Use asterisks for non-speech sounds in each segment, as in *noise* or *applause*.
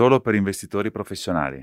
solo per investitori professionali.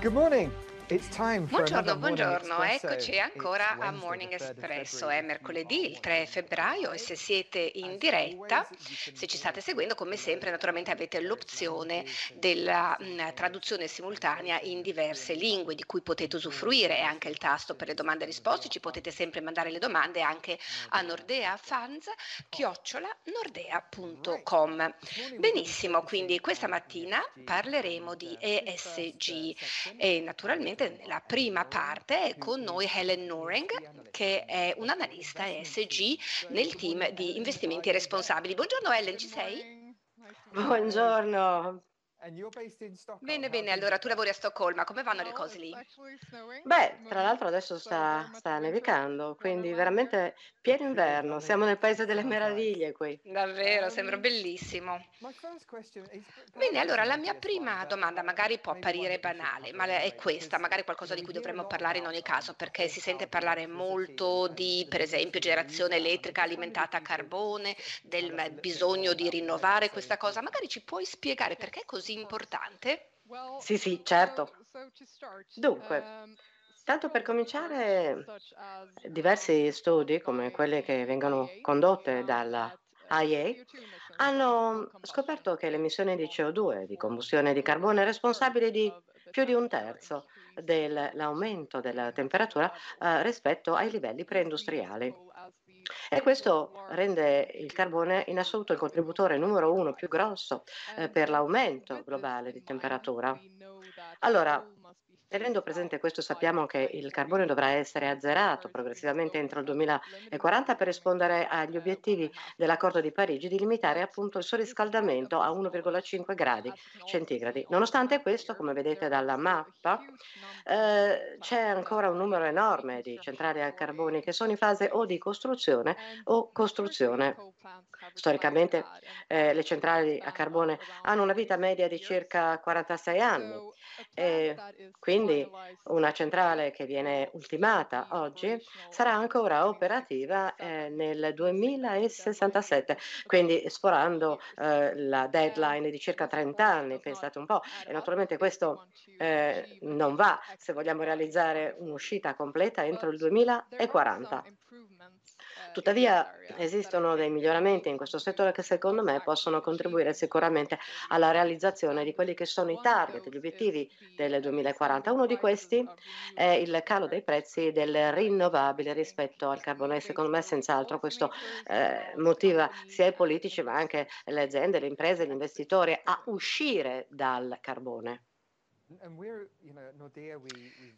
Good morning. Buongiorno, buongiorno, eccoci ancora a Morning Espresso. È mercoledì, il 3 febbraio e se siete in diretta, se ci state seguendo, come sempre, naturalmente avete l'opzione della mh, traduzione simultanea in diverse lingue di cui potete usufruire e anche il tasto per le domande e risposte. Ci potete sempre mandare le domande anche a nordeafans-nordea.com. Benissimo, quindi questa mattina parleremo di ESG e naturalmente la prima parte è con noi Helen Noring, che è un'analista ESG nel team di investimenti responsabili. Buongiorno Helen, ci sei? Buongiorno, Bene, bene, allora tu lavori a Stoccolma, come vanno le cose lì? Beh, tra l'altro adesso sta, sta nevicando, quindi veramente pieno inverno. Siamo nel paese delle meraviglie qui. Davvero, sembra bellissimo. Bene, allora la mia prima domanda magari può apparire banale, ma è questa, magari qualcosa di cui dovremmo parlare in ogni caso, perché si sente parlare molto di, per esempio, generazione elettrica alimentata a carbone, del bisogno di rinnovare questa cosa. Magari ci puoi spiegare perché è così importante? Sì, sì, certo. Dunque, tanto per cominciare, diversi studi, come quelli che vengono condotti dalla IA, hanno scoperto che l'emissione di CO2, di combustione di carbone, è responsabile di più di un terzo dell'aumento della temperatura eh, rispetto ai livelli preindustriali. E questo rende il carbone in assoluto il contributore numero uno più grosso eh, per l'aumento globale di temperatura. Allora, Tenendo presente questo, sappiamo che il carbone dovrà essere azzerato progressivamente entro il 2040 per rispondere agli obiettivi dell'accordo di Parigi di limitare appunto il surriscaldamento a 1,5 gradi centigradi. Nonostante questo, come vedete dalla mappa, eh, c'è ancora un numero enorme di centrali a carbone che sono in fase o di costruzione o costruzione. Storicamente eh, le centrali a carbone hanno una vita media di circa 46 anni. E quindi quindi una centrale che viene ultimata oggi sarà ancora operativa eh, nel 2067, quindi sforando eh, la deadline di circa 30 anni, pensate un po'. E naturalmente questo eh, non va se vogliamo realizzare un'uscita completa entro il 2040. Tuttavia esistono dei miglioramenti in questo settore che secondo me possono contribuire sicuramente alla realizzazione di quelli che sono i target, gli obiettivi del 2040. Uno di questi è il calo dei prezzi del rinnovabile rispetto al carbone. Secondo me senz'altro questo eh, motiva sia i politici ma anche le aziende, le imprese, gli investitori a uscire dal carbone.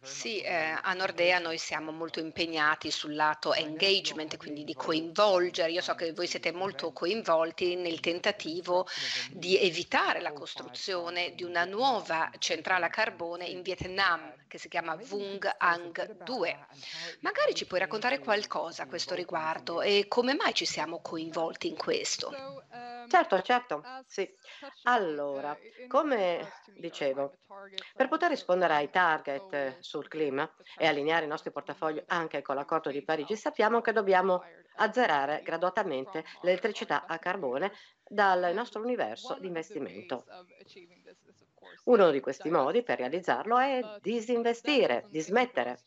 Sì, eh, a Nordea noi siamo molto impegnati sul lato engagement, quindi di coinvolgere. Io so che voi siete molto coinvolti nel tentativo di evitare la costruzione di una nuova centrale a carbone in Vietnam che si chiama Vung Ang 2. Magari ci puoi raccontare qualcosa a questo riguardo e come mai ci siamo coinvolti in questo? Certo, certo, sì. Allora, come dicevo, per poter rispondere ai target sul clima e allineare i nostri portafogli anche con l'accordo di Parigi, sappiamo che dobbiamo azzerare graduatamente l'elettricità a carbone dal nostro universo di investimento. Uno di questi modi per realizzarlo è disinvestire, dismettere.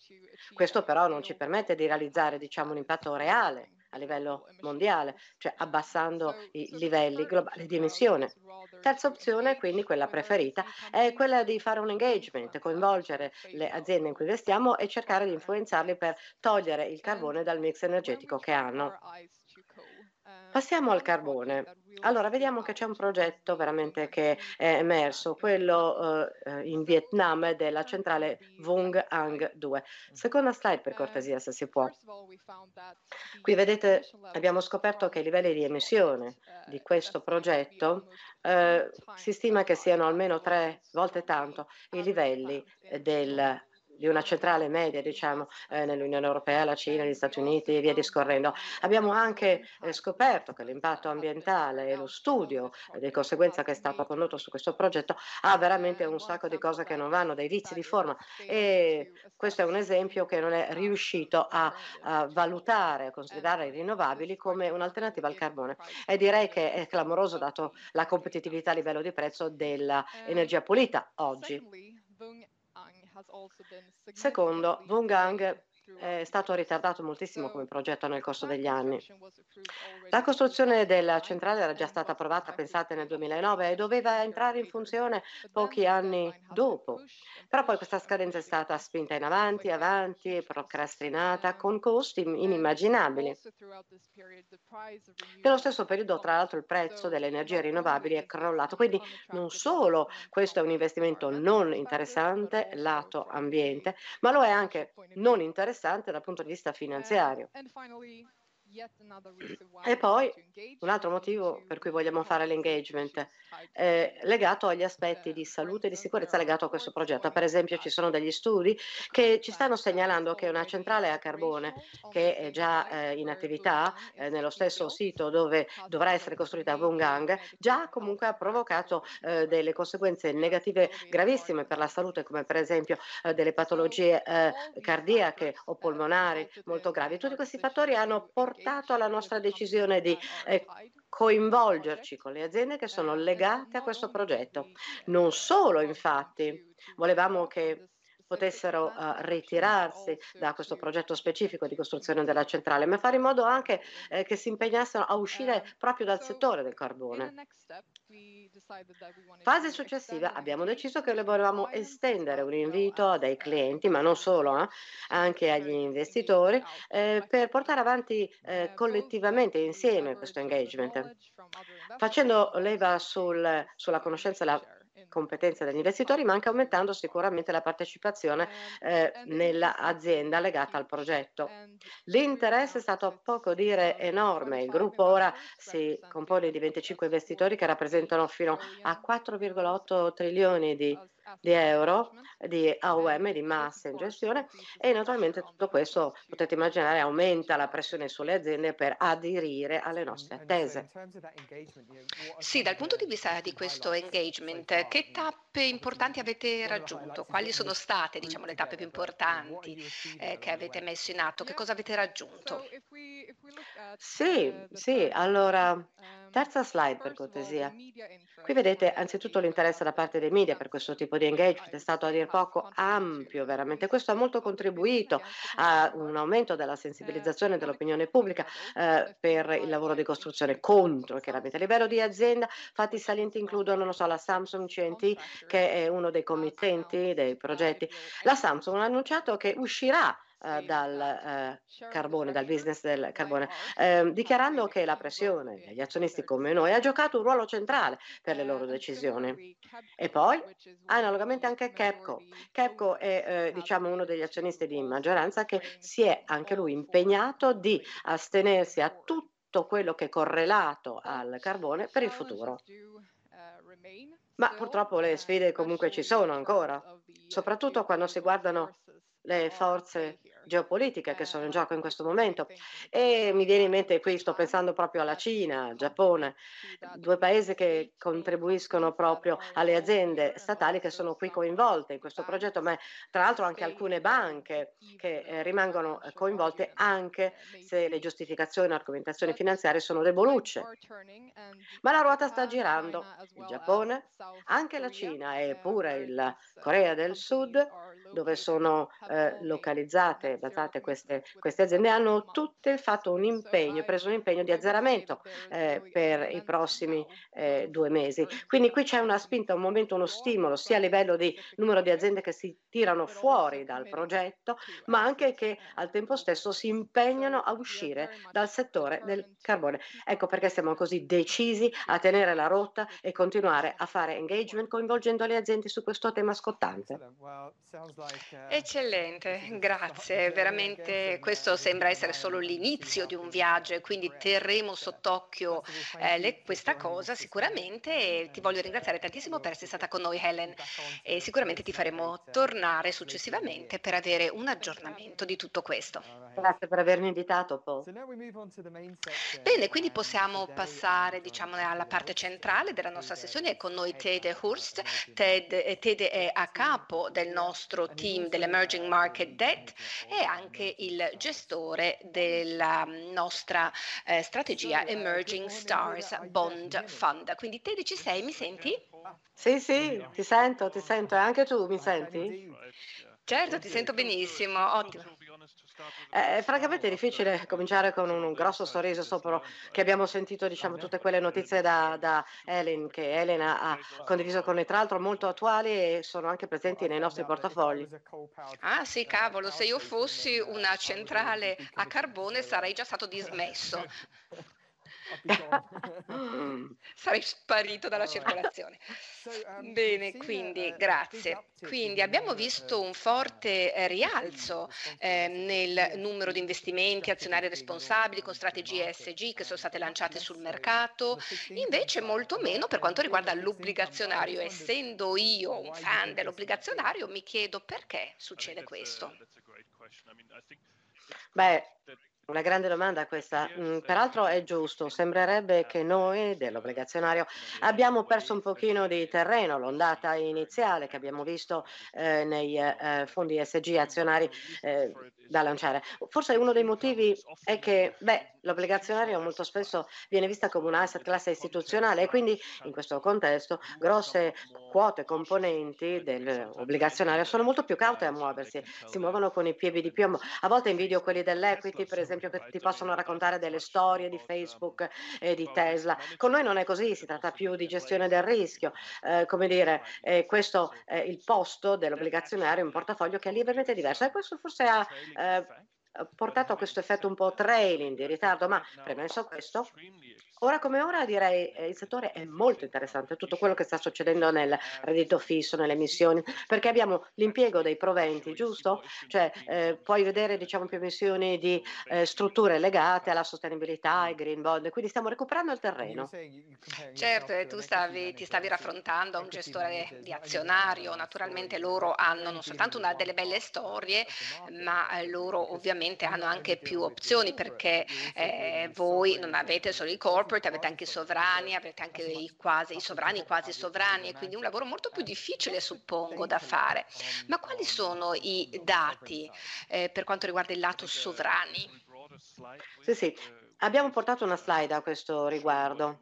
Questo però non ci permette di realizzare diciamo, un impatto reale a livello mondiale, cioè abbassando i livelli globali di emissione. Terza opzione, quindi quella preferita, è quella di fare un engagement, coinvolgere le aziende in cui investiamo e cercare di influenzarli per togliere il carbone dal mix energetico che hanno. Passiamo al carbone. Allora, vediamo che c'è un progetto veramente che è emerso, quello eh, in Vietnam della centrale Vung Ang 2. Seconda slide per cortesia, se si può. Qui vedete, abbiamo scoperto che i livelli di emissione di questo progetto eh, si stima che siano almeno tre volte tanto i livelli del di una centrale media, diciamo, eh, nell'Unione Europea, la Cina, gli Stati Uniti e via discorrendo. Abbiamo anche eh, scoperto che l'impatto ambientale e lo studio di conseguenza che è stato condotto su questo progetto ha veramente un sacco di cose che non vanno, dei vizi di forma e questo è un esempio che non è riuscito a, a valutare, a considerare i rinnovabili come un'alternativa al carbone e direi che è clamoroso dato la competitività a livello di prezzo dell'energia pulita oggi. Secondo, Vungang è stato ritardato moltissimo come progetto nel corso degli anni. La costruzione della centrale era già stata approvata, pensate, nel 2009 e doveva entrare in funzione pochi anni dopo. Però poi questa scadenza è stata spinta in avanti, avanti, procrastinata con costi inimmaginabili. Nello stesso periodo, tra l'altro, il prezzo delle energie rinnovabili è crollato. Quindi non solo questo è un investimento non interessante lato ambiente, ma lo è anche non interessante interessante dal punto di vista finanziario. *clears throat* E poi un altro motivo per cui vogliamo fare l'engagement è legato agli aspetti di salute e di sicurezza legato a questo progetto. Per esempio ci sono degli studi che ci stanno segnalando che una centrale a carbone che è già eh, in attività eh, nello stesso sito dove dovrà essere costruita a Bungang già comunque ha provocato eh, delle conseguenze negative gravissime per la salute come per esempio eh, delle patologie eh, cardiache o polmonari molto gravi. Tutti questi fattori hanno portato portato alla nostra decisione di eh, coinvolgerci con le aziende che sono legate a questo progetto. Non solo, infatti, volevamo che potessero uh, ritirarsi da questo progetto specifico di costruzione della centrale, ma fare in modo anche eh, che si impegnassero a uscire proprio dal settore del carbone. Fase successiva abbiamo deciso che volevamo estendere un invito a dei clienti, ma non solo, eh, anche agli investitori, eh, per portare avanti eh, collettivamente, insieme, questo engagement, facendo leva sul, sulla conoscenza e la competenza degli investitori, ma anche aumentando sicuramente la partecipazione eh, nell'azienda legata al progetto. L'interesse è stato a poco dire enorme. Il gruppo ora si compone di 25 investitori che rappresentano fino a 4,8 trilioni di di euro di AUM, di massa in gestione e naturalmente tutto questo potete immaginare aumenta la pressione sulle aziende per aderire alle nostre attese. Sì, dal punto di vista di questo engagement, che tappe importanti avete raggiunto? Quali sono state diciamo, le tappe più importanti eh, che avete messo in atto? Che cosa avete raggiunto? Sì, sì, allora terza slide per cortesia. Qui vedete anzitutto l'interesse da parte dei media per questo tipo di engagement è stato a dir poco ampio, veramente. Questo ha molto contribuito a un aumento della sensibilizzazione dell'opinione pubblica eh, per il lavoro di costruzione contro, chiaramente. A livello di azienda, fatti salienti includono, non so, la Samsung CNT, che è uno dei committenti dei progetti. La Samsung ha annunciato che uscirà eh, dal eh, carbone, dal business del carbone, eh, dichiarando che la pressione degli azionisti come noi ha giocato un ruolo centrale per le loro decisioni. E poi, analogamente anche Capco. Capco è eh, diciamo uno degli azionisti di maggioranza che si è anche lui impegnato di astenersi a tutto quello che è correlato al carbone per il futuro. Ma purtroppo le sfide comunque ci sono ancora, soprattutto quando si guardano le forze geopolitiche che sono in gioco in questo momento. E mi viene in mente qui, sto pensando proprio alla Cina, al Giappone, due paesi che contribuiscono proprio alle aziende statali che sono qui coinvolte in questo progetto, ma tra l'altro anche alcune banche che eh, rimangono coinvolte anche se le giustificazioni e argomentazioni finanziarie sono debolucce. Ma la ruota sta girando. Il Giappone, anche la Cina e pure il Corea del Sud, dove sono eh, localizzate basate queste, queste, aziende hanno tutte fatto un impegno, preso un impegno di azzeramento eh, per i prossimi eh, due mesi. Quindi qui c'è una spinta, un momento, uno stimolo sia a livello di numero di aziende che si tirano fuori dal progetto, ma anche che al tempo stesso si impegnano a uscire dal settore del carbone. Ecco perché siamo così decisi a tenere la rotta e continuare a fare engagement coinvolgendo le aziende su questo tema scottante. Eccellente, grazie veramente questo sembra essere solo l'inizio di un viaggio e quindi terremo sott'occhio eh, le, questa cosa sicuramente e ti voglio ringraziare tantissimo per essere stata con noi Helen e sicuramente ti faremo tornare successivamente per avere un aggiornamento di tutto questo. Grazie per avermi invitato Paul. Bene, quindi possiamo passare diciamo, alla parte centrale della nostra sessione. È con noi Ted Hurst. Ted, eh, Ted è a capo del nostro team dell'Emerging Market Debt e anche il gestore della nostra eh, strategia Emerging Stars Bond Fund. Quindi Ted ci sei, mi senti? Sì, sì, ti sento, ti sento. E anche tu mi senti? Certo, ti sento benissimo, ottimo. È francamente difficile cominciare con un grosso sorriso sopra che abbiamo sentito diciamo, tutte quelle notizie da, da Ellen, che Elena ha condiviso con noi, tra l'altro molto attuali e sono anche presenti nei nostri portafogli. Ah sì, cavolo, se io fossi una centrale a carbone sarei già stato dismesso. *laughs* Sarei sparito dalla circolazione. *laughs* Um, Bene, quindi grazie. Quindi abbiamo visto un forte eh, rialzo eh, nel numero di investimenti azionari responsabili con strategie ESG che sono state lanciate sul mercato, invece molto meno per quanto riguarda l'obbligazionario. Essendo io un fan dell'obbligazionario, mi chiedo perché succede questo. Beh, una grande domanda questa. Mm, peraltro è giusto, sembrerebbe che noi dell'obbligazionario abbiamo perso un pochino di terreno, l'ondata iniziale che abbiamo visto eh, nei eh, fondi SG azionari eh, da lanciare. Forse uno dei motivi è che beh, l'obbligazionario molto spesso viene vista come un asset classe istituzionale e quindi in questo contesto grosse quote componenti dell'obbligazionario sono molto più caute a muoversi, si muovono con i piedi di piombo. A volte invidio quelli dell'equity, per esempio che ti possono raccontare delle storie di Facebook e di Tesla. Con noi non è così, si tratta più di gestione del rischio. Eh, come dire, eh, questo è il posto dell'obbligazionario in portafoglio che è lievemente diverso e questo forse ha eh, portato a questo effetto un po' trailing di ritardo, ma premesso questo, ora come ora direi che eh, il settore è molto interessante, tutto quello che sta succedendo nel reddito fisso, nelle emissioni, perché abbiamo l'impiego dei proventi, giusto? Cioè eh, puoi vedere diciamo più emissioni di eh, strutture legate alla sostenibilità, ai green bond, quindi stiamo recuperando il terreno. Certo, tu stavi, ti stavi raffrontando a un gestore di azionario, naturalmente loro hanno non soltanto una delle belle storie, ma eh, loro ovviamente hanno anche più opzioni perché eh, voi non avete solo i corporate, avete anche i sovrani, avete anche i quasi i sovrani, quasi sovrani e quindi un lavoro molto più difficile suppongo da fare. Ma quali sono i dati eh, per quanto riguarda il lato sovrani? Sì, sì, abbiamo portato una slide a questo riguardo.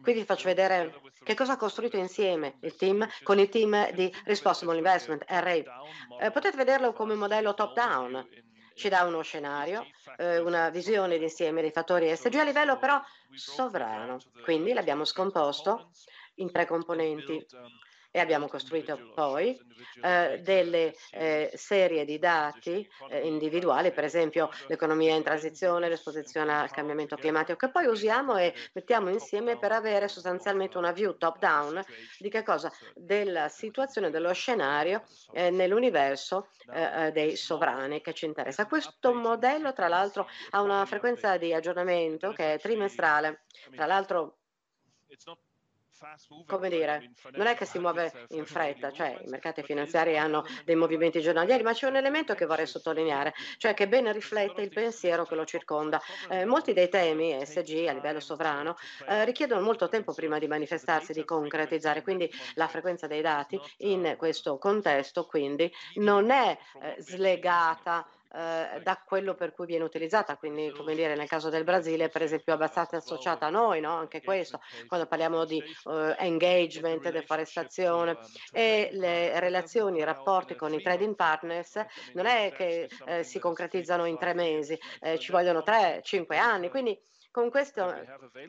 Qui vi faccio vedere che cosa ha costruito insieme il team con il team di Responsible Investment, RA. Eh, potete vederlo come modello top-down ci dà uno scenario, eh, una visione d'insieme dei fattori ESG a livello però sovrano. Quindi l'abbiamo scomposto in tre componenti e abbiamo costruito poi eh, delle eh, serie di dati eh, individuali, per esempio l'economia in transizione, l'esposizione al cambiamento climatico, che poi usiamo e mettiamo insieme per avere sostanzialmente una view top-down di che cosa? Della situazione, dello scenario eh, nell'universo eh, eh, dei sovrani che ci interessa. Questo modello, tra l'altro, ha una frequenza di aggiornamento che è trimestrale. Tra l'altro, come dire, non è che si muove in fretta, cioè i mercati finanziari hanno dei movimenti giornalieri, ma c'è un elemento che vorrei sottolineare, cioè che ben riflette il pensiero che lo circonda. Eh, molti dei temi ESG a livello sovrano eh, richiedono molto tempo prima di manifestarsi, di concretizzare, quindi la frequenza dei dati in questo contesto quindi non è eh, slegata eh, da quello per cui viene utilizzata, quindi come dire nel caso del Brasile per esempio abbastanza associata a noi, no? anche questo, quando parliamo di uh, engagement, deforestazione e le relazioni, i rapporti con i trading partners non è che eh, si concretizzano in tre mesi, eh, ci vogliono tre, cinque anni, quindi Con questo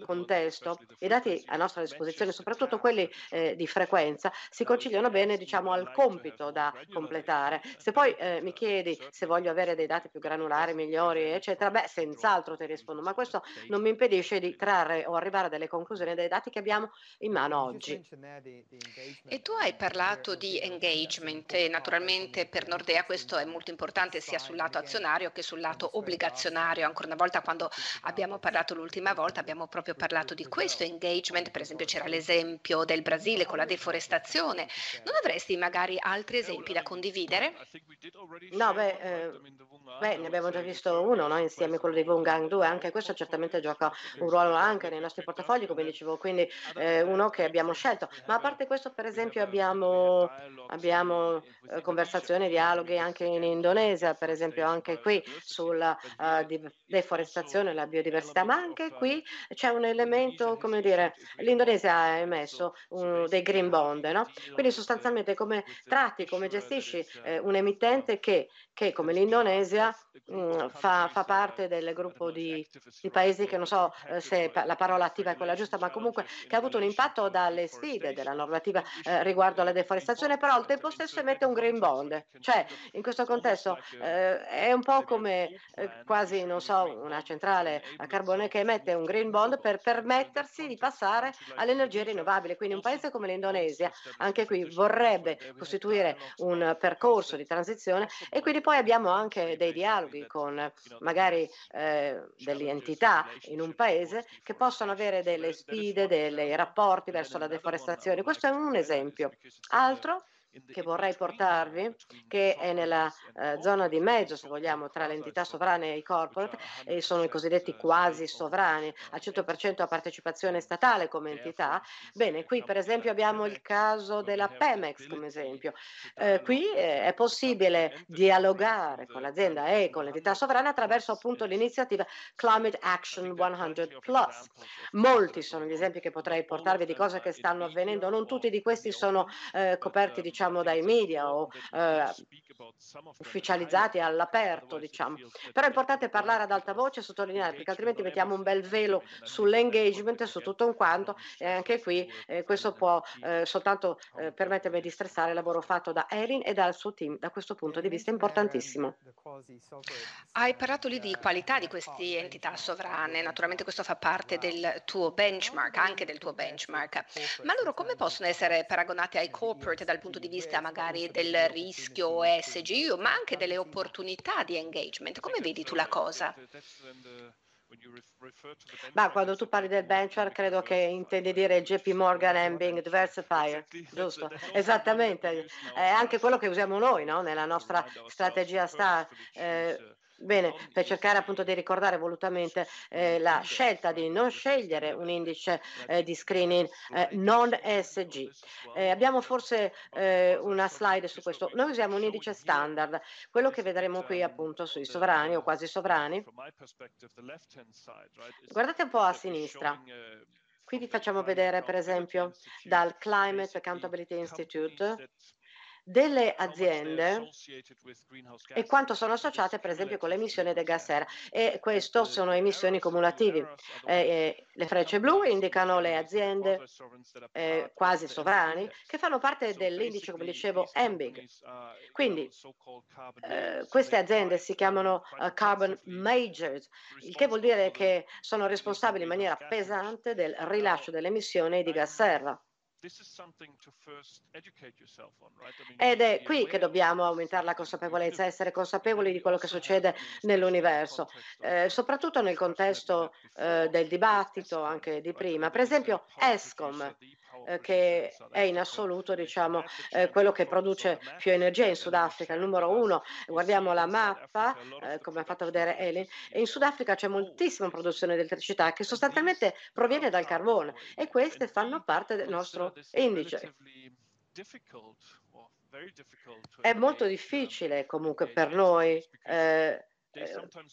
contesto, i dati a nostra disposizione, soprattutto quelli eh, di frequenza, si conciliano bene diciamo, al compito da completare. Se poi eh, mi chiedi se voglio avere dei dati più granulari, migliori, eccetera, beh, senz'altro ti rispondo, ma questo non mi impedisce di trarre o arrivare a delle conclusioni dai dati che abbiamo in mano oggi. E tu hai parlato di engagement e naturalmente per Nordea questo è molto importante sia sul lato azionario che sul lato obbligazionario. Ancora una volta quando abbiamo parlato l'ultima volta abbiamo proprio parlato di questo engagement, per esempio c'era l'esempio del Brasile con la deforestazione. Non avresti magari altri esempi da condividere? No, beh, eh, beh ne abbiamo già visto uno no? insieme, quello di Vungang 2, anche questo certamente gioca un ruolo anche nei nostri portafogli, come dicevo, quindi eh, uno che abbiamo scelto. Ma a parte questo, per esempio, abbiamo, abbiamo eh, conversazioni, dialoghi anche in Indonesia, per esempio anche qui sulla uh, deforestazione la biodiversità, ma anche qui c'è un elemento, come dire, l'Indonesia ha emesso un, dei green bond, no? quindi sostanzialmente come tratti, come gestisci eh, un emittente che, che come l'Indonesia mh, mm, fa, fa, parte del gruppo di, di, paesi che non so eh, se la parola attiva è quella giusta, ma comunque che ha avuto un impatto dalle sfide della normativa eh, riguardo alla deforestazione, però al tempo stesso emette un green bond, cioè in questo contesto eh, è un po' come eh, quasi, non so, una centrale a carbone che emette un green bond per permettersi di passare alle energie rinnovabili. Quindi un paese come l'Indonesia, anche qui vorrebbe costituire un percorso di transizione e quindi poi abbiamo anche dei dialoghi con magari eh, delle entità in un paese che possono avere delle sfide, dei rapporti verso la deforestazione. Questo è un esempio. Altro? Che vorrei portarvi, che è nella eh, zona di mezzo, se vogliamo, tra le entità sovrane e i corporate, e sono i cosiddetti quasi sovrani, al 100% a partecipazione statale come entità. Bene, qui per esempio abbiamo il caso della Pemex come esempio. Eh, qui eh, è possibile dialogare con l'azienda e con l'entità sovrana attraverso appunto l'iniziativa Climate Action 100 Plus. Molti sono gli esempi che potrei portarvi di cose che stanno avvenendo, non tutti di questi sono eh, coperti diciamo diciamo dai media o eh, ufficializzati all'aperto, diciamo. Però è importante parlare ad alta voce e sottolineare, perché altrimenti mettiamo un bel velo sull'engagement e su tutto un quanto e anche qui eh, questo può eh, soltanto eh, permettermi di stressare il lavoro fatto da Erin e dal suo team da questo punto di vista importantissimo. Hai parlato lì di qualità di queste entità sovrane, naturalmente questo fa parte del tuo benchmark, anche del tuo benchmark, ma loro come possono essere paragonati ai corporate dal punto di vista magari del rischio ESG, ma anche delle opportunità di engagement. Come vedi tu la cosa? Ma quando tu parli del benchmark credo che intendi dire JP Morgan Ambing Diversifier, giusto? Esattamente, è anche quello che usiamo noi no? nella nostra strategia STAR. Eh, Bene, per cercare appunto di ricordare volutamente eh, la scelta di non scegliere un indice eh, di screening eh, non ESG. Eh, abbiamo forse eh, una slide su questo. Noi usiamo un indice standard, quello che vedremo qui appunto sui sovrani o quasi sovrani. Guardate un po' a sinistra. Qui vi facciamo vedere per esempio dal Climate Accountability Institute delle aziende e quanto sono associate per esempio con l'emissione del gas serra e questo sono emissioni cumulative. Eh, eh, le frecce blu indicano le aziende eh, quasi sovrani che fanno parte dell'indice, come dicevo, EMBIG. Quindi eh, queste aziende si chiamano uh, carbon majors, il che vuol dire che sono responsabili in maniera pesante del rilascio delle emissioni di gas serra. Ed è qui che dobbiamo aumentare la consapevolezza, *laughs* essere consapevoli di quello che succede nell'universo, eh, soprattutto nel contesto eh, del dibattito anche di prima. Per esempio ESCOM, eh, che è in assoluto diciamo, eh, quello che produce più energia in Sudafrica, il numero uno. Guardiamo la mappa, eh, come ha fatto vedere Elin, e in Sudafrica c'è moltissima produzione di elettricità che sostanzialmente proviene dal carbone e queste fanno parte del nostro indice. È molto difficile comunque per noi eh, eh,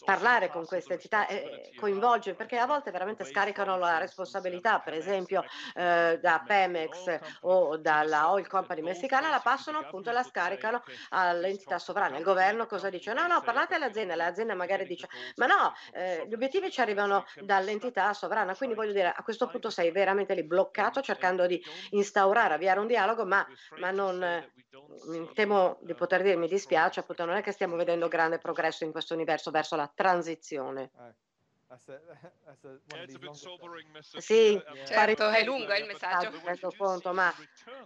parlare con queste entità e coinvolgere, perché a volte veramente scaricano la responsabilità, per esempio eh, da Pemex o dalla oil company messicana, la passano appunto e la scaricano all'entità sovrana. Il governo cosa dice? No, no, parlate all'azienda, l'azienda magari dice, ma no, eh, gli obiettivi ci arrivano dall'entità sovrana, quindi voglio dire, a questo punto sei veramente lì bloccato cercando di instaurare, avviare un dialogo, ma, ma non, eh, temo di poter dire, mi dispiace, appunto non è che stiamo vedendo grande progresso in questo universo verso la transizione. Sì, certo, è lungo il messaggio. Questo punto, ma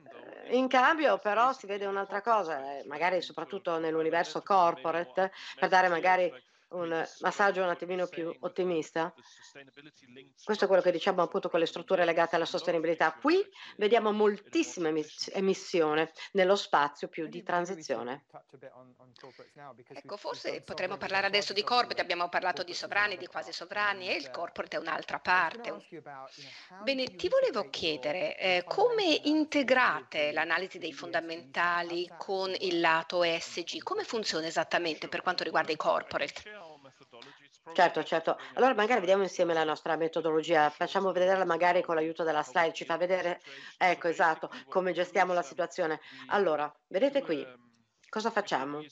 eh, in cambio però si vede un'altra cosa, eh, magari soprattutto nell'universo corporate, per dare magari un massaggio un attimino più ottimista. Questo è quello che diciamo appunto con le strutture legate alla sostenibilità. Qui vediamo moltissime emissioni nello spazio più di transizione. Ecco, forse potremmo parlare adesso di corporate, abbiamo parlato di sovrani, di quasi sovrani e il corporate è un'altra parte. Bene, ti volevo chiedere eh, come integrate l'analisi dei fondamentali con il lato ESG? Come funziona esattamente per quanto riguarda i corporate? Certo, certo. Allora magari vediamo insieme la nostra metodologia, facciamo vederla magari con l'aiuto della slide, ci fa vedere, ecco, esatto, come gestiamo la situazione. Allora, vedete qui, Cosa facciamo?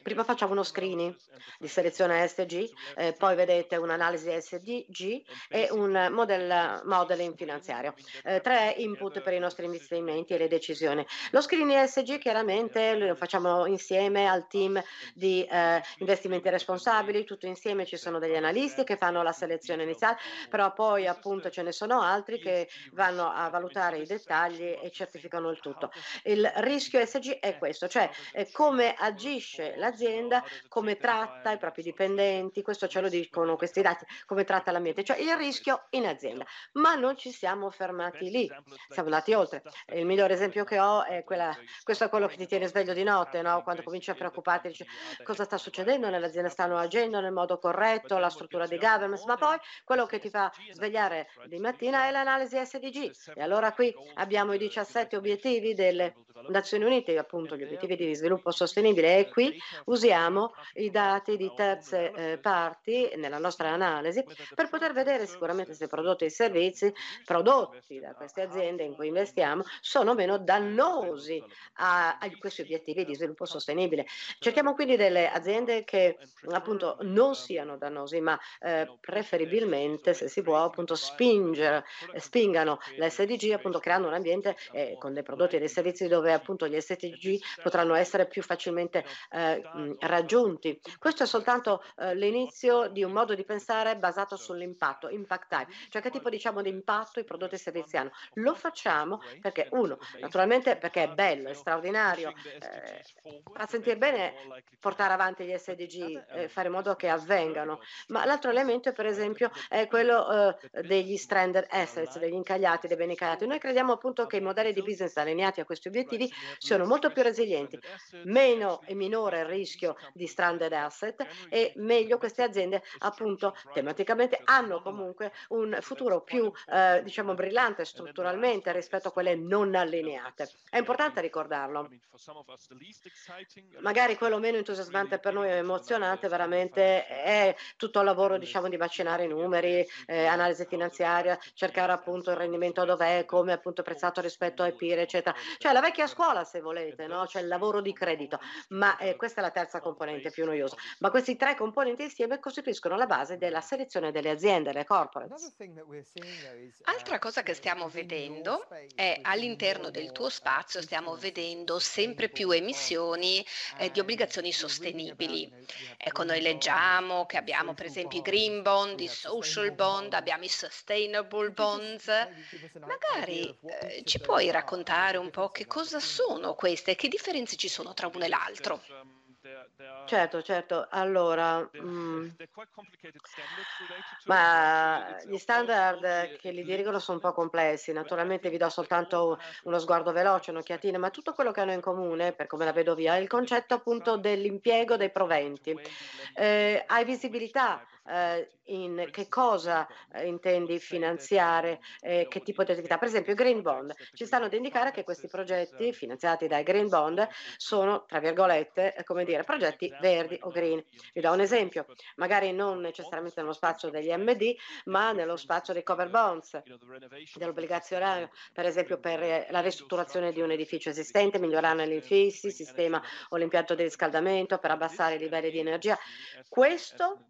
Prima facciamo uno screening di selezione SG, eh, poi vedete un'analisi SDG e un model, modeling finanziario. Eh, tre input per i nostri investimenti e le decisioni. Lo screening SG chiaramente lo facciamo insieme al team di eh, investimenti responsabili, tutto insieme ci sono degli analisti che fanno la selezione iniziale, però poi appunto ce ne sono altri che vanno a valutare i dettagli e certificano il tutto. Il rischio SG è questo, cioè eh, come agisce l'azienda, come tratta i propri dipendenti, questo ce lo dicono questi dati, come tratta l'ambiente, cioè il rischio in azienda. Ma non ci siamo fermati lì, siamo andati oltre. Il migliore esempio che ho è quella, questo è quello che ti tiene sveglio di notte, no? quando cominci a preoccuparti, dici cosa sta succedendo nell'azienda, stanno agendo nel modo corretto, la struttura di governance, ma poi quello che ti fa svegliare di mattina è l'analisi SDG. E allora qui abbiamo i 17 obiettivi delle Nazioni Unite, appunto gli obiettivi di sviluppo sostenibile e qui usiamo i dati di terze eh, parti nella nostra analisi per poter vedere sicuramente se prodotti e servizi prodotti da queste aziende in cui investiamo sono meno dannosi a, a questi obiettivi di sviluppo sostenibile. Cerchiamo quindi delle aziende che appunto non siano dannosi ma eh, preferibilmente se si può appunto spingere, spingano l'SDG appunto creando un ambiente eh, con dei prodotti e dei servizi dove appunto gli SDG potranno essere più facilmente eh, raggiunti. Questo è soltanto eh, l'inizio di un modo di pensare basato sull'impatto, impact type, cioè che tipo diciamo di impatto i prodotti e servizi hanno. Lo facciamo perché uno, naturalmente perché è bello, è straordinario, eh, fa sentire bene portare avanti gli SDG, eh, fare in modo che avvengano, ma l'altro elemento per esempio è quello eh, degli stranded assets, degli incagliati, dei beni incagliati. Noi crediamo appunto che i modelli di business allineati a questi obiettivi siano molto più resilienti, meno e minore il rischio di stranded asset e meglio queste aziende appunto tematicamente hanno comunque un futuro più eh, diciamo brillante strutturalmente rispetto a quelle non allineate. È importante ricordarlo. Magari quello meno entusiasmante per noi o emozionante veramente è tutto il lavoro diciamo di vaccinare i numeri, eh, analisi finanziaria, cercare appunto il rendimento dov'è, come appunto prezzato rispetto ai peer eccetera. Cioè la vecchia scuola se volete, no? cioè il lavoro di credito, ma eh, questa è la terza componente più noiosa. Ma questi tre componenti insieme costituiscono la base della selezione delle aziende, le corporates. Altra cosa che stiamo vedendo è all'interno del tuo spazio stiamo vedendo sempre più emissioni eh, di obbligazioni sostenibili. Ecco, noi leggiamo che abbiamo per esempio i green bond, i social bond, abbiamo i sustainable bonds. Magari eh, ci puoi raccontare un po' che cosa sono queste? Che differenze ci sono tra uno e l'altro? Certo, certo. Allora, mh, ma gli standard che li dirigono sono un po' complessi. Naturalmente vi do soltanto uno sguardo veloce, un'occhiatina, ma tutto quello che hanno in comune, per come la vedo via, è il concetto appunto dell'impiego dei proventi. Eh, hai visibilità eh, in che cosa eh, intendi finanziare, eh, che tipo di attività. Per esempio, i Green Bond. Ci stanno ad indicare che questi progetti finanziati dai Green Bond sono, tra virgolette, come dire, dire progetti verdi o green. Vi do un esempio, magari non necessariamente nello spazio degli MD, ma nello spazio dei cover bonds, dell'obbligazionario, per esempio per la ristrutturazione di un edificio esistente, migliorare gli infissi, il sistema o l'impianto di riscaldamento per abbassare i livelli di energia. Questo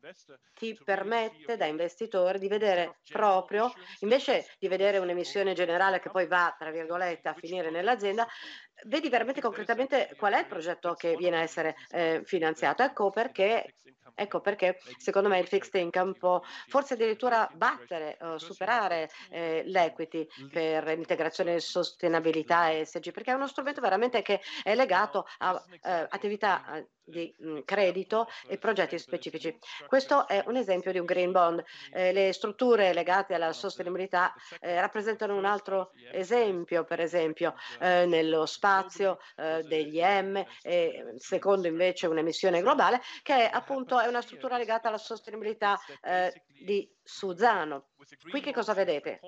ti permette da investitore di vedere proprio, invece di vedere un'emissione generale che poi va, tra virgolette, a finire nell'azienda, vedi veramente concretamente qual è il progetto che viene a essere eh, finanziato. Ecco perché, ecco perché, secondo me il fixed income può forse addirittura battere o superare eh, l'equity per l'integrazione sostenibilità ESG, perché è uno strumento veramente che è legato a eh, attività eh, di mh, credito e progetti specifici. Questo è un esempio di un green bond. Eh, le strutture legate alla sostenibilità eh, rappresentano un altro esempio, per esempio eh, nello spazio eh, degli M, secondo invece un'emissione globale, che appunto è una struttura legata alla sostenibilità eh, di Suzano. Qui che cosa vedete?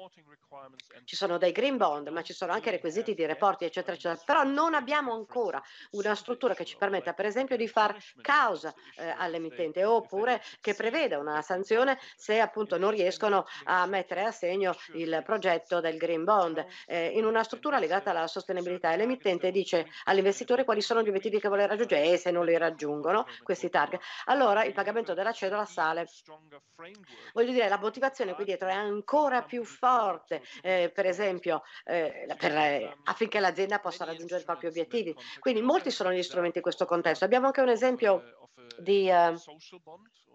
Ci sono dei green bond, ma ci sono anche requisiti di reporti, eccetera, eccetera. Però non abbiamo ancora una struttura che ci permetta, per esempio, di far causa eh, all'emittente oppure che preveda una sanzione se appunto non riescono a mettere a segno il progetto del green bond. Eh, in una struttura legata alla sostenibilità e l'emittente dice all'investitore quali sono gli obiettivi che vuole raggiungere e se non li raggiungono questi target, allora il pagamento della cedola sale. Voglio dire, la motivazione qui dietro è ancora più forte, eh, per esempio, eh, per, eh, affinché l'azienda possa raggiungere i propri obiettivi. Quindi molti sono gli strumenti in questo contesto. Abbiamo anche un esempio di, uh,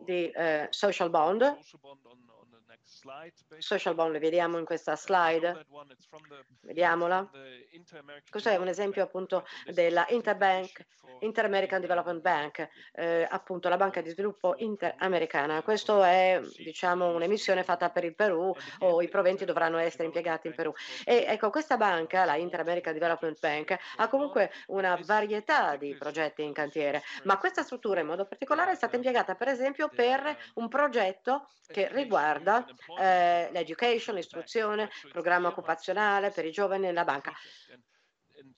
di uh, social bond Social bond, le vediamo in questa slide. Vediamola. Questo è un esempio appunto della Interbank, Inter-American Development Bank, eh, appunto la banca di sviluppo interamericana. Questo è diciamo un'emissione fatta per il Perù o i proventi dovranno essere impiegati in Perù. E ecco, questa banca, la Inter-American Development Bank, ha comunque una varietà di progetti in cantiere, ma questa struttura in modo particolare è stata impiegata per esempio per un progetto che riguarda eh, l'education, l'istruzione, programma occupazionale per i giovani nella banca.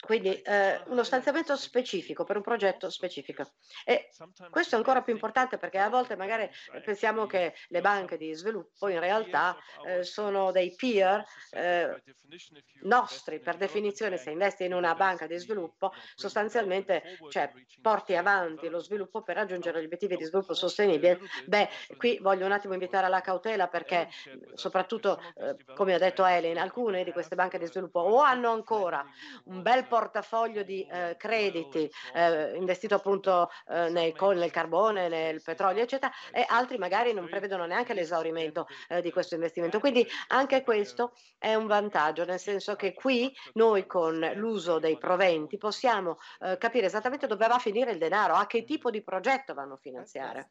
Quindi eh, uno stanziamento specifico per un progetto specifico. E questo è ancora più importante perché a volte magari pensiamo che le banche di sviluppo in realtà eh, sono dei peer eh, nostri. Per definizione, se investi in una banca di sviluppo, sostanzialmente cioè, porti avanti lo sviluppo per raggiungere gli obiettivi di sviluppo sostenibile. Beh, qui voglio un attimo invitare alla cautela perché soprattutto, eh, come ha detto Ellen, alcune di queste banche di sviluppo o hanno ancora un bel portafoglio di eh, crediti eh, investito appunto eh, nel, nel, carbone, nel petrolio, eccetera, e altri magari non prevedono neanche l'esaurimento eh, di questo investimento. Quindi anche questo è un vantaggio, nel senso che qui noi con l'uso dei proventi possiamo eh, capire esattamente dove va a finire il denaro, a che tipo di progetto vanno a finanziare.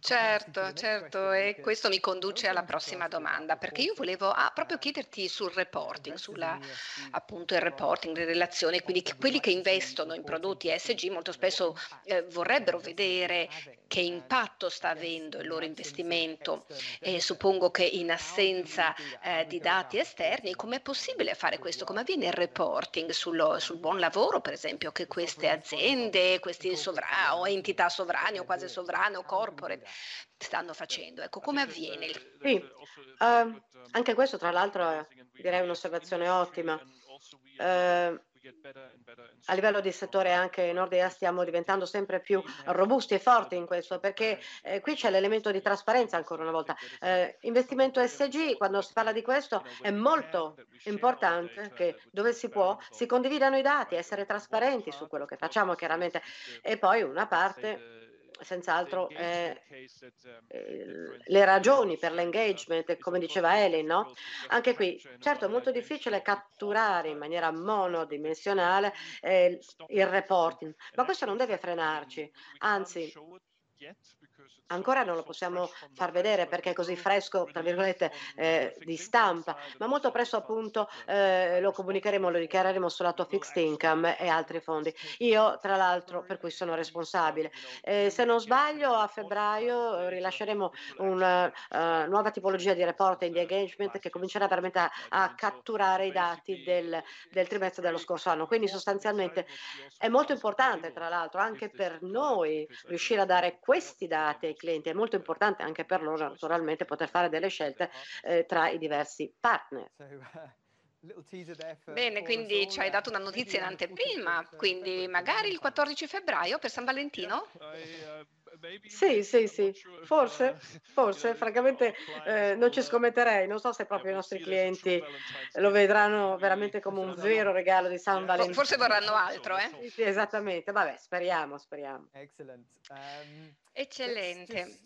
Certo, certo, e questo mi conduce alla prossima domanda, perché io volevo ah, proprio chiederti sul reporting, sulla appunto il reporting in relazione, quindi quelli che investono in prodotti ESG molto spesso eh, vorrebbero vedere che impatto sta avendo il loro investimento e suppongo che in assenza eh, di dati esterni com'è possibile fare questo? Come avviene il reporting sul, sul buon lavoro per esempio che queste aziende, questi sovra- o entità sovrane o quasi sovrane o corporate stanno facendo? Ecco, come avviene? Sì, uh, anche questo tra l'altro direi un'osservazione ottima. Eh, a livello di settore anche in Nord stiamo diventando sempre più robusti e forti in questo perché eh, qui c'è l'elemento di trasparenza ancora una volta. Eh, investimento SG, quando si parla di questo, è molto importante che dove si può si condividano i dati, essere trasparenti su quello che facciamo chiaramente e poi una parte senz'altro eh, le ragioni per l'engagement, come diceva Ellen, no? Anche qui, certo, è molto difficile catturare in maniera monodimensionale eh, il reporting, ma questo non deve frenarci, anzi Ancora non lo possiamo far vedere perché è così fresco, tra virgolette, eh, di stampa, ma molto presto appunto eh, lo comunicheremo, lo dichiareremo sul lato fixed income e altri fondi. Io, tra l'altro, per cui sono responsabile. Eh, se non sbaglio, a febbraio rilasceremo una uh, nuova tipologia di reporting di engagement che comincerà veramente a, a catturare i dati del, del trimestre dello scorso anno. Quindi sostanzialmente è molto importante, tra l'altro, anche per noi riuscire a dare questi dati ai clienti. È molto importante anche per loro, naturalmente, poter fare delle scelte eh, tra i diversi partner. Bene, quindi ci hai dato una notizia in anteprima, quindi magari il 14 febbraio per San Valentino? Sì, sì, sì, forse, *laughs* forse, francamente eh, non ci scommetterei, non so se proprio i nostri clienti lo vedranno veramente come un vero regalo di San Valentino. Forse vorranno altro, eh? Sì, sì, esattamente, vabbè, speriamo, speriamo. Um, Eccellente.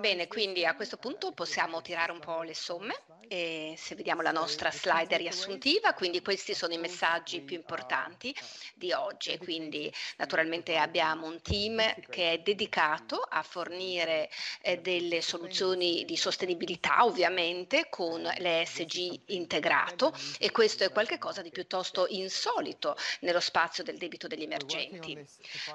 Bene, quindi a questo punto possiamo tirare un po' le somme e se vediamo la nostra slide riassuntiva, quindi questi sono i messaggi più importanti di oggi e quindi naturalmente abbiamo un team che è dedicato a fornire eh, delle soluzioni di sostenibilità ovviamente con l'ESG integrato e questo è qualcosa di piuttosto insolito nello spazio del debito degli emergenti.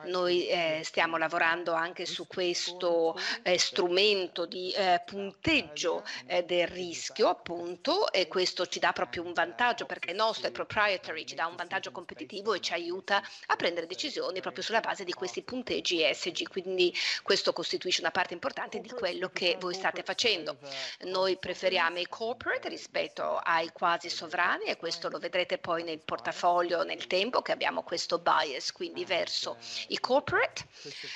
Noi eh, stiamo lavorando anche su questo questo eh, strumento di eh, punteggio eh, del rischio, appunto, e questo ci dà proprio un vantaggio perché è nostro, è proprietary, ci dà un vantaggio competitivo e ci aiuta a prendere decisioni proprio sulla base di questi punteggi ESG. Quindi questo costituisce una parte importante di quello che voi state facendo. Noi preferiamo i corporate rispetto ai quasi sovrani e questo lo vedrete poi nel portafoglio nel tempo che abbiamo questo bias quindi verso i corporate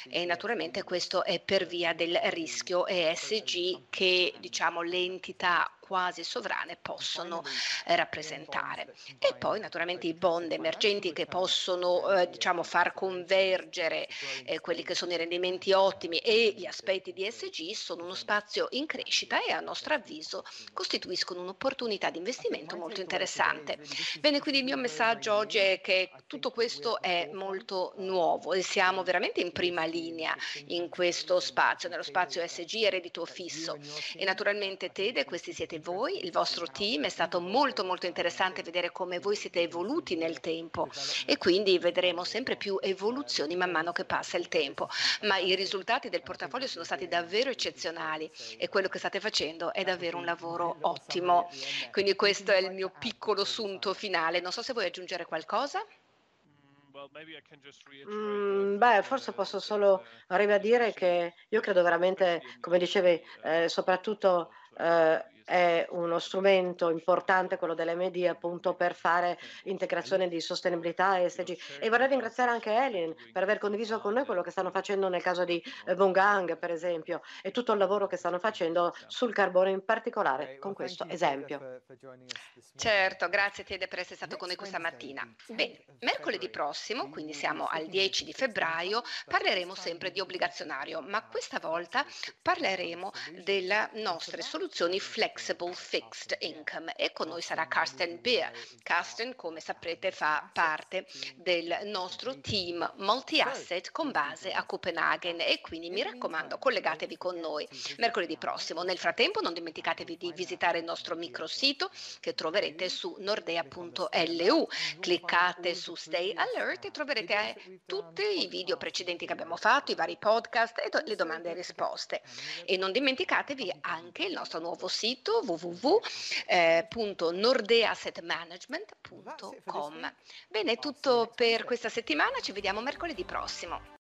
e naturalmente questo è per via del rischio ESG che diciamo, le entità quasi sovrane possono eh, rappresentare. E poi naturalmente i bond emergenti che possono eh, diciamo, far convergere eh, quelli che sono i rendimenti ottimi e gli aspetti di ESG sono uno spazio in crescita e a nostro avviso costituiscono un'opportunità di investimento molto interessante. Bene, quindi il mio messaggio oggi è che tutto questo è molto nuovo e siamo veramente in prima linea in questo spazio, nello spazio ESG e reddito fisso. E naturalmente Tede, questi siete siete voi, il vostro team, è stato molto molto interessante vedere come voi siete evoluti nel tempo e quindi vedremo sempre più evoluzioni man mano che passa il tempo, ma i risultati del portafoglio sono stati davvero eccezionali e quello che state facendo è davvero un lavoro ottimo. Quindi questo è il mio piccolo sunto finale. Non so se vuoi aggiungere qualcosa. Mm, beh, forse posso solo ribadire che io credo veramente, come dicevi, eh, soprattutto eh, è uno strumento importante quello dell'MD appunto per fare integrazione di sostenibilità e ESG e vorrei ringraziare anche Elin per aver condiviso con noi quello che stanno facendo nel caso di Bungang per esempio e tutto il lavoro che stanno facendo sul carbone in particolare con questo esempio. Certo, grazie Tede per essere stato con noi questa mattina. Bene, mercoledì prossimo, quindi siamo al 10 di febbraio, parleremo sempre di obbligazionario, ma questa volta parleremo delle nostre soluzioni flex Flexible Fixed Income e con noi sarà Carsten Beer. Carsten, come saprete, fa parte del nostro team multi-asset con base a Copenaghen e quindi mi raccomando collegatevi con noi mercoledì prossimo. Nel frattempo non dimenticatevi di visitare il nostro microsito che troverete su nordea.lu. Cliccate su Stay Alert e troverete tutti i video precedenti che abbiamo fatto, i vari podcast e le domande e risposte. E non dimenticatevi anche il nostro nuovo sito sito www.nordeassetmanagement.com. Bene, è tutto per questa settimana, ci vediamo mercoledì prossimo.